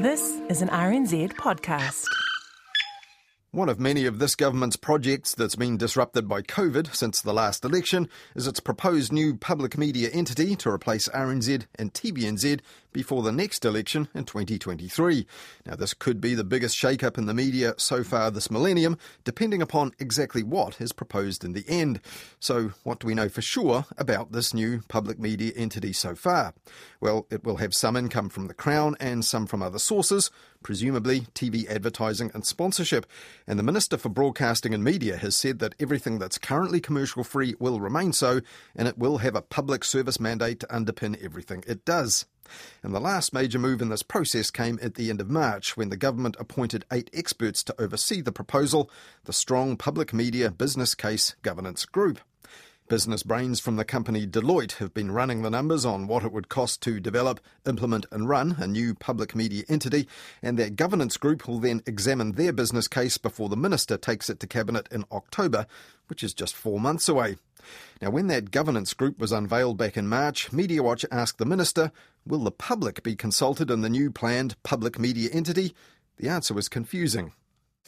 This is an RNZ podcast. One of many of this government's projects that's been disrupted by COVID since the last election is its proposed new public media entity to replace RNZ and TVNZ before the next election in 2023. Now, this could be the biggest shake-up in the media so far this millennium, depending upon exactly what is proposed in the end. So, what do we know for sure about this new public media entity so far? Well, it will have some income from the Crown and some from other sources, presumably TV advertising and sponsorship. And the Minister for Broadcasting and Media has said that everything that's currently commercial free will remain so, and it will have a public service mandate to underpin everything it does. And the last major move in this process came at the end of March when the government appointed eight experts to oversee the proposal, the Strong Public Media Business Case Governance Group. Business brains from the company Deloitte have been running the numbers on what it would cost to develop, implement, and run a new public media entity, and their governance group will then examine their business case before the minister takes it to Cabinet in October, which is just four months away. Now, when that governance group was unveiled back in March, MediaWatch asked the minister, Will the public be consulted in the new planned public media entity? The answer was confusing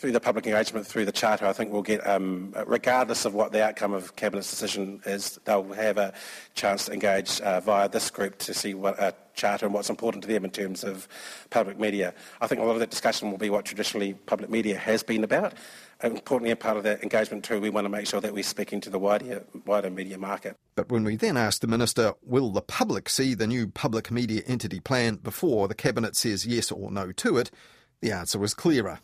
through the public engagement, through the charter, I think we'll get, um, regardless of what the outcome of Cabinet's decision is, they'll have a chance to engage uh, via this group to see what a charter and what's important to them in terms of public media. I think a lot of that discussion will be what traditionally public media has been about. Importantly, a part of that engagement too, we want to make sure that we're speaking to the wider, wider media market. But when we then asked the Minister, will the public see the new public media entity plan before the Cabinet says yes or no to it, the answer was clearer.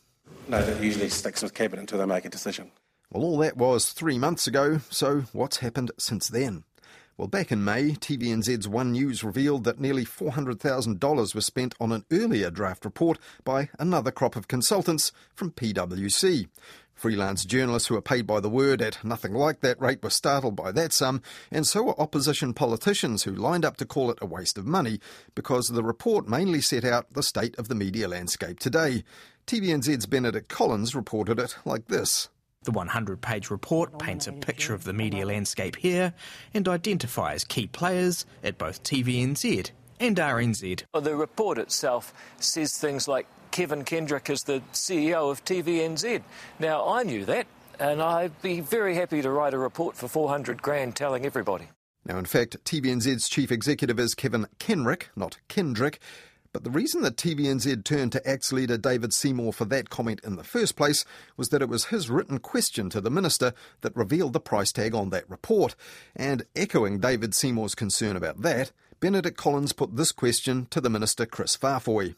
No, it usually sticks with Cabinet until they make a decision. Well, all that was three months ago, so what's happened since then? Well, back in May, TVNZ's One News revealed that nearly $400,000 was spent on an earlier draft report by another crop of consultants from PwC. Freelance journalists who are paid by the word at nothing like that rate were startled by that sum, and so were opposition politicians who lined up to call it a waste of money because the report mainly set out the state of the media landscape today. TVNZ's Benedict Collins reported it like this. The 100 page report paints a picture of the media landscape here and identifies key players at both TVNZ and RNZ. Well, the report itself says things like Kevin Kendrick is the CEO of TVNZ. Now, I knew that, and I'd be very happy to write a report for 400 grand telling everybody. Now, in fact, TVNZ's chief executive is Kevin Kenrick, not Kendrick, but the reason that TVNZ turned to ACT's leader David Seymour for that comment in the first place was that it was his written question to the minister that revealed the price tag on that report. And echoing David Seymour's concern about that, Benedict Collins put this question to the minister Chris Faafoi.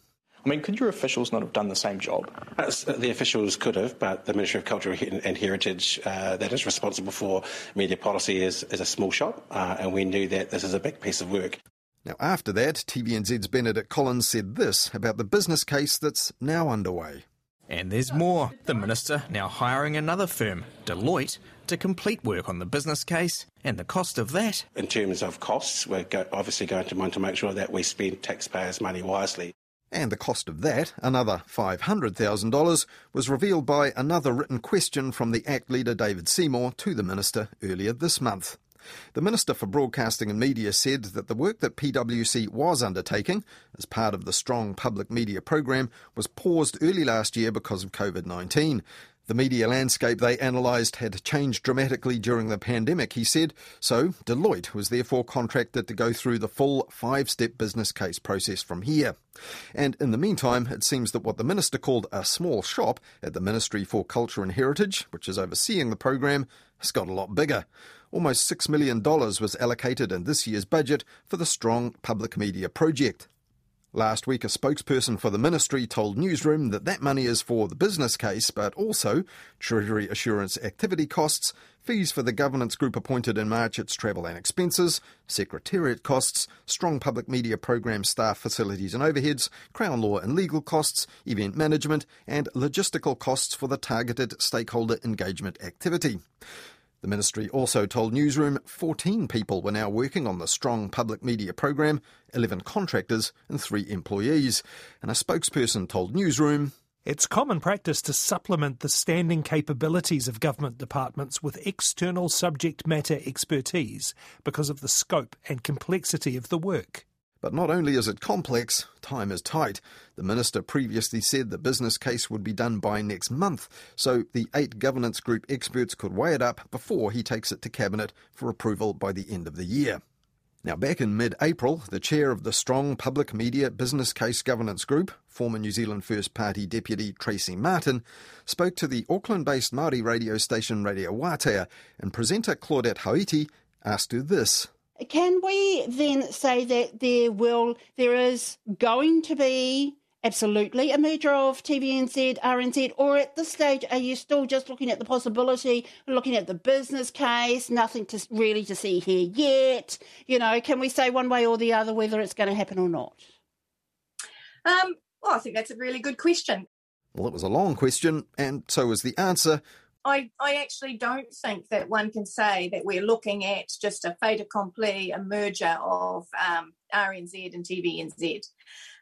I mean, could your officials not have done the same job? Uh, the officials could have, but the Ministry of Culture and Heritage, uh, that is responsible for media policy, is, is a small shop, uh, and we knew that this is a big piece of work. Now, after that, TVNZ's Benedict Collins said this about the business case that's now underway. And there's more. The Minister now hiring another firm, Deloitte, to complete work on the business case and the cost of that. In terms of costs, we're go- obviously going to want to make sure that we spend taxpayers' money wisely. And the cost of that, another $500,000, was revealed by another written question from the ACT leader David Seymour to the Minister earlier this month. The Minister for Broadcasting and Media said that the work that PwC was undertaking as part of the Strong Public Media Programme was paused early last year because of COVID 19. The media landscape they analysed had changed dramatically during the pandemic, he said, so Deloitte was therefore contracted to go through the full five step business case process from here. And in the meantime, it seems that what the minister called a small shop at the Ministry for Culture and Heritage, which is overseeing the programme, has got a lot bigger. Almost $6 million was allocated in this year's budget for the Strong Public Media Project. Last week, a spokesperson for the ministry told Newsroom that that money is for the business case, but also Treasury Assurance activity costs, fees for the governance group appointed in March, its travel and expenses, secretariat costs, strong public media program staff facilities and overheads, Crown law and legal costs, event management, and logistical costs for the targeted stakeholder engagement activity. The ministry also told Newsroom 14 people were now working on the Strong Public Media Program, 11 contractors and 3 employees. And a spokesperson told Newsroom it's common practice to supplement the standing capabilities of government departments with external subject matter expertise because of the scope and complexity of the work. But not only is it complex, time is tight. The minister previously said the business case would be done by next month, so the eight governance group experts could weigh it up before he takes it to Cabinet for approval by the end of the year. Now, back in mid April, the chair of the Strong Public Media Business Case Governance Group, former New Zealand First Party Deputy Tracy Martin, spoke to the Auckland based Māori radio station Radio Wātea, and presenter Claudette Hauiti asked her this. Can we then say that there will, there is going to be absolutely a merger of TVNZ, RNZ, or at this stage are you still just looking at the possibility, looking at the business case, nothing to really to see here yet? You know, can we say one way or the other whether it's going to happen or not? Um, well, I think that's a really good question. Well, it was a long question, and so was the answer. I, I actually don't think that one can say that we're looking at just a fait accompli, a merger of um, RNZ and TVNZ.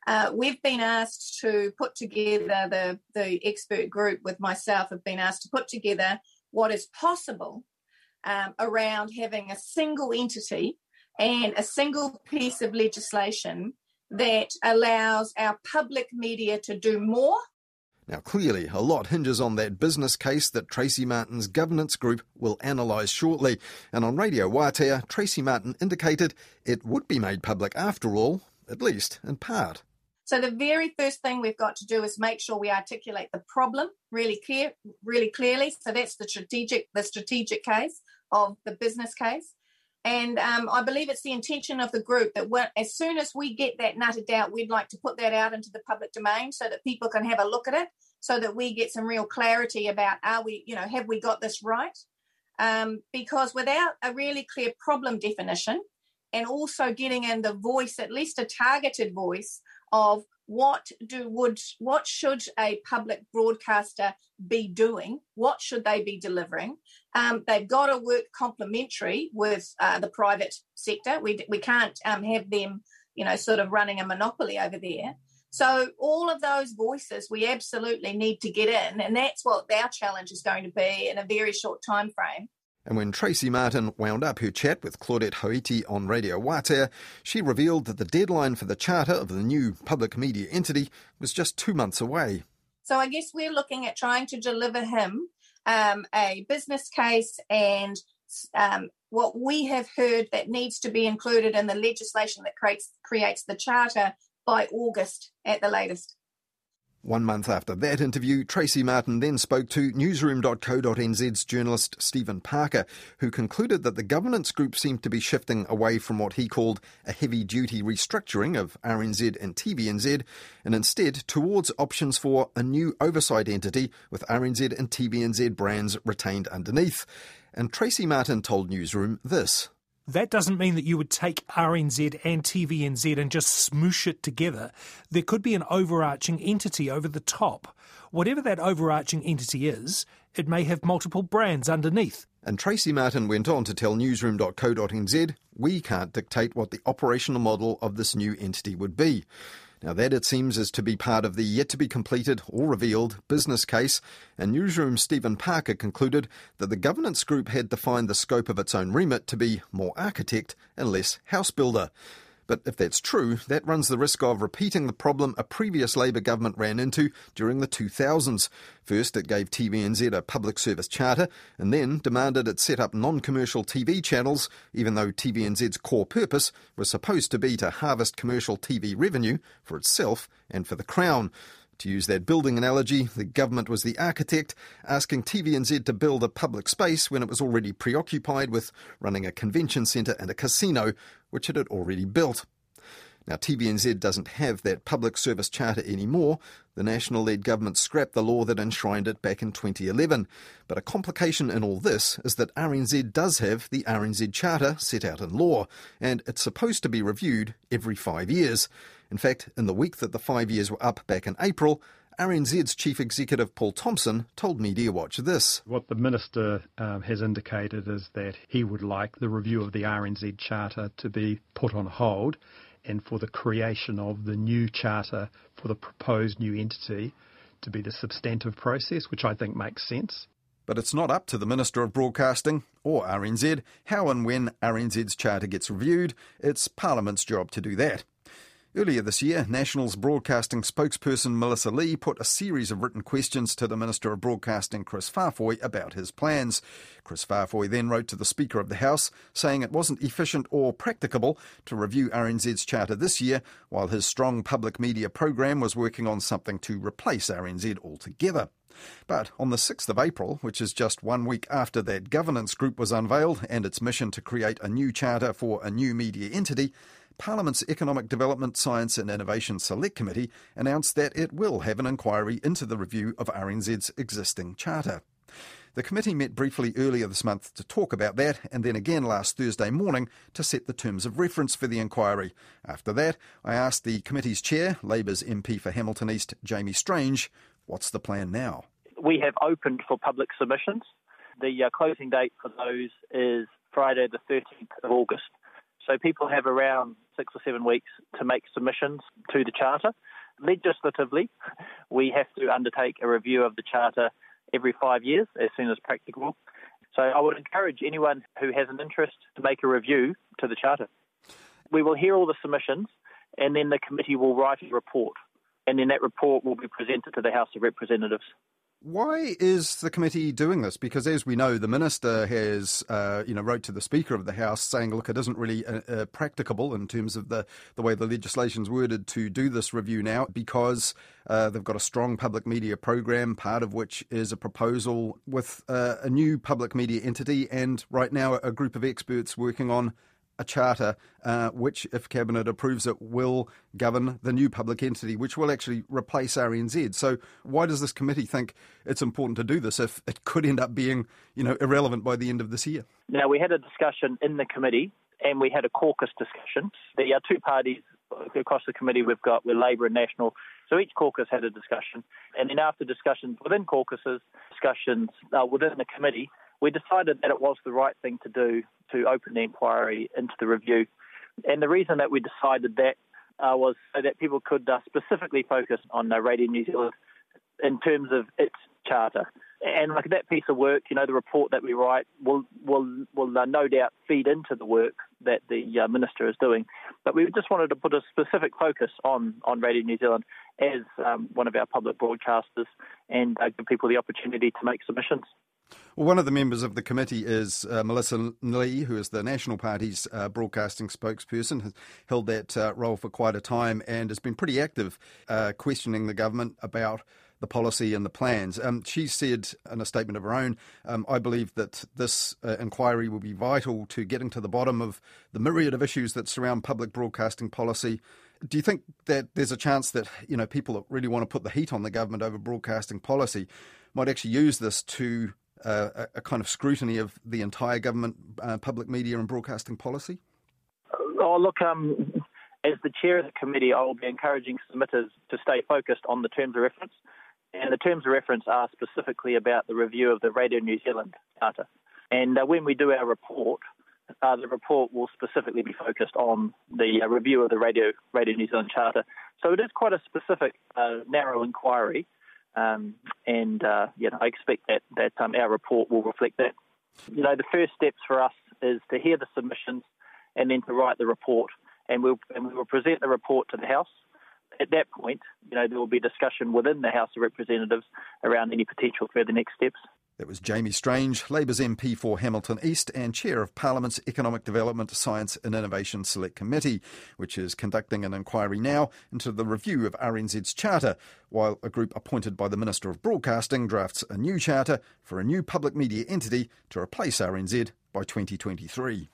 Uh, we've been asked to put together the, the expert group with myself have been asked to put together what is possible um, around having a single entity and a single piece of legislation that allows our public media to do more now, clearly, a lot hinges on that business case that Tracy Martin's governance group will analyse shortly. And on Radio Wātea, Tracy Martin indicated it would be made public after all, at least in part. So the very first thing we've got to do is make sure we articulate the problem really clear, really clearly. So that's the strategic, the strategic case of the business case. And um, I believe it's the intention of the group that as soon as we get that nutted out, we'd like to put that out into the public domain so that people can have a look at it, so that we get some real clarity about are we, you know, have we got this right? Um, because without a really clear problem definition and also getting in the voice, at least a targeted voice of what do would what should a public broadcaster be doing? What should they be delivering? Um, they've got to work complementary with uh, the private sector. We, we can't um, have them you know sort of running a monopoly over there. So all of those voices we absolutely need to get in and that's what our challenge is going to be in a very short time frame and when Tracy Martin wound up her chat with Claudette Hauiti on Radio Wātea, she revealed that the deadline for the charter of the new public media entity was just two months away. So I guess we're looking at trying to deliver him um, a business case and um, what we have heard that needs to be included in the legislation that creates, creates the charter by August at the latest. One month after that interview, Tracy Martin then spoke to newsroom.co.nz's journalist Stephen Parker, who concluded that the governance group seemed to be shifting away from what he called a heavy duty restructuring of RNZ and TVNZ and instead towards options for a new oversight entity with RNZ and TVNZ brands retained underneath. And Tracy Martin told Newsroom this. That doesn't mean that you would take RNZ and TVNZ and just smoosh it together. There could be an overarching entity over the top. Whatever that overarching entity is, it may have multiple brands underneath. And Tracy Martin went on to tell newsroom.co.nz, we can't dictate what the operational model of this new entity would be. Now, that it seems is to be part of the yet to be completed or revealed business case, and Newsroom Stephen Parker concluded that the governance group had defined the scope of its own remit to be more architect and less house builder. But if that's true, that runs the risk of repeating the problem a previous Labour government ran into during the 2000s. First, it gave TVNZ a public service charter, and then demanded it set up non commercial TV channels, even though TVNZ's core purpose was supposed to be to harvest commercial TV revenue for itself and for the Crown. To use that building analogy, the government was the architect, asking TVNZ to build a public space when it was already preoccupied with running a convention centre and a casino, which it had already built. Now, TVNZ doesn't have that public service charter anymore. The national led government scrapped the law that enshrined it back in 2011. But a complication in all this is that RNZ does have the RNZ charter set out in law, and it's supposed to be reviewed every five years. In fact, in the week that the five years were up back in April, RNZ's chief executive Paul Thompson told Media Watch this. What the minister um, has indicated is that he would like the review of the RNZ charter to be put on hold and for the creation of the new charter for the proposed new entity to be the substantive process, which I think makes sense. But it's not up to the Minister of Broadcasting or RNZ how and when RNZ's charter gets reviewed. It's Parliament's job to do that. Earlier this year, National's broadcasting spokesperson Melissa Lee put a series of written questions to the Minister of Broadcasting Chris Faafoi about his plans. Chris Faafoi then wrote to the Speaker of the House saying it wasn't efficient or practicable to review RNZ's charter this year, while his strong public media program was working on something to replace RNZ altogether. But on the 6th of April, which is just one week after that governance group was unveiled and its mission to create a new charter for a new media entity, Parliament's Economic Development, Science and Innovation Select Committee announced that it will have an inquiry into the review of RNZ's existing charter. The committee met briefly earlier this month to talk about that, and then again last Thursday morning to set the terms of reference for the inquiry. After that, I asked the committee's chair, Labour's MP for Hamilton East, Jamie Strange, what's the plan now? We have opened for public submissions. The uh, closing date for those is Friday, the 13th of August. So people have around six or seven weeks to make submissions to the Charter. Legislatively, we have to undertake a review of the Charter every five years as soon as practicable. So I would encourage anyone who has an interest to make a review to the Charter. We will hear all the submissions and then the committee will write a report and then that report will be presented to the House of Representatives. Why is the committee doing this? Because as we know, the minister has, uh, you know, wrote to the Speaker of the House saying, "Look, it isn't really uh, uh, practicable in terms of the the way the legislation's worded to do this review now, because uh, they've got a strong public media program, part of which is a proposal with uh, a new public media entity, and right now a group of experts working on a charter uh, which, if Cabinet approves it, will govern the new public entity, which will actually replace RNZ. So, why does this committee think it's important to do this if it could end up being, you know, irrelevant by the end of this year? Now, we had a discussion in the committee, and we had a caucus discussion. There are two parties across the committee we've got, we're Labour and National. So each caucus had a discussion, and then after discussions within caucuses, discussions uh, within the committee, we decided that it was the right thing to do to open the inquiry into the review. And the reason that we decided that uh, was so that people could uh, specifically focus on uh, Radio New Zealand in terms of its charter. And like that piece of work, you know, the report that we write will will will uh, no doubt feed into the work that the uh, minister is doing. But we just wanted to put a specific focus on on Radio New Zealand as um, one of our public broadcasters and uh, give people the opportunity to make submissions. Well, one of the members of the committee is uh, Melissa Lee, who is the National Party's uh, broadcasting spokesperson, has held that uh, role for quite a time and has been pretty active uh, questioning the government about the policy and the plans. Um, she said in a statement of her own, um, I believe that this uh, inquiry will be vital to getting to the bottom of the myriad of issues that surround public broadcasting policy. Do you think that there's a chance that you know people that really want to put the heat on the government over broadcasting policy might actually use this to a, kind of scrutiny of the entire government uh, public media and broadcasting policy? Oh, look, um, as the chair of the committee, I will be encouraging submitters to stay focused on the terms of reference. And the terms of reference are specifically about the review of the Radio New Zealand Charter. And uh, when we do our report, uh, the report will specifically be focused on the uh, review of the Radio Radio New Zealand Charter. So it is quite a specific, uh, narrow inquiry, um, and uh, you know, I expect that that um, our report will reflect that. You know, the first steps for us is to hear the submissions and then to write the report, and we'll and we will present the report to the House. At that point, you know, there will be discussion within the House of Representatives around any potential further next steps. That was Jamie Strange, Labour's MP for Hamilton East and Chair of Parliament's Economic Development, Science and Innovation Select Committee, which is conducting an inquiry now into the review of RNZ's charter, while a group appointed by the Minister of Broadcasting drafts a new charter for a new public media entity to replace RNZ by 2023.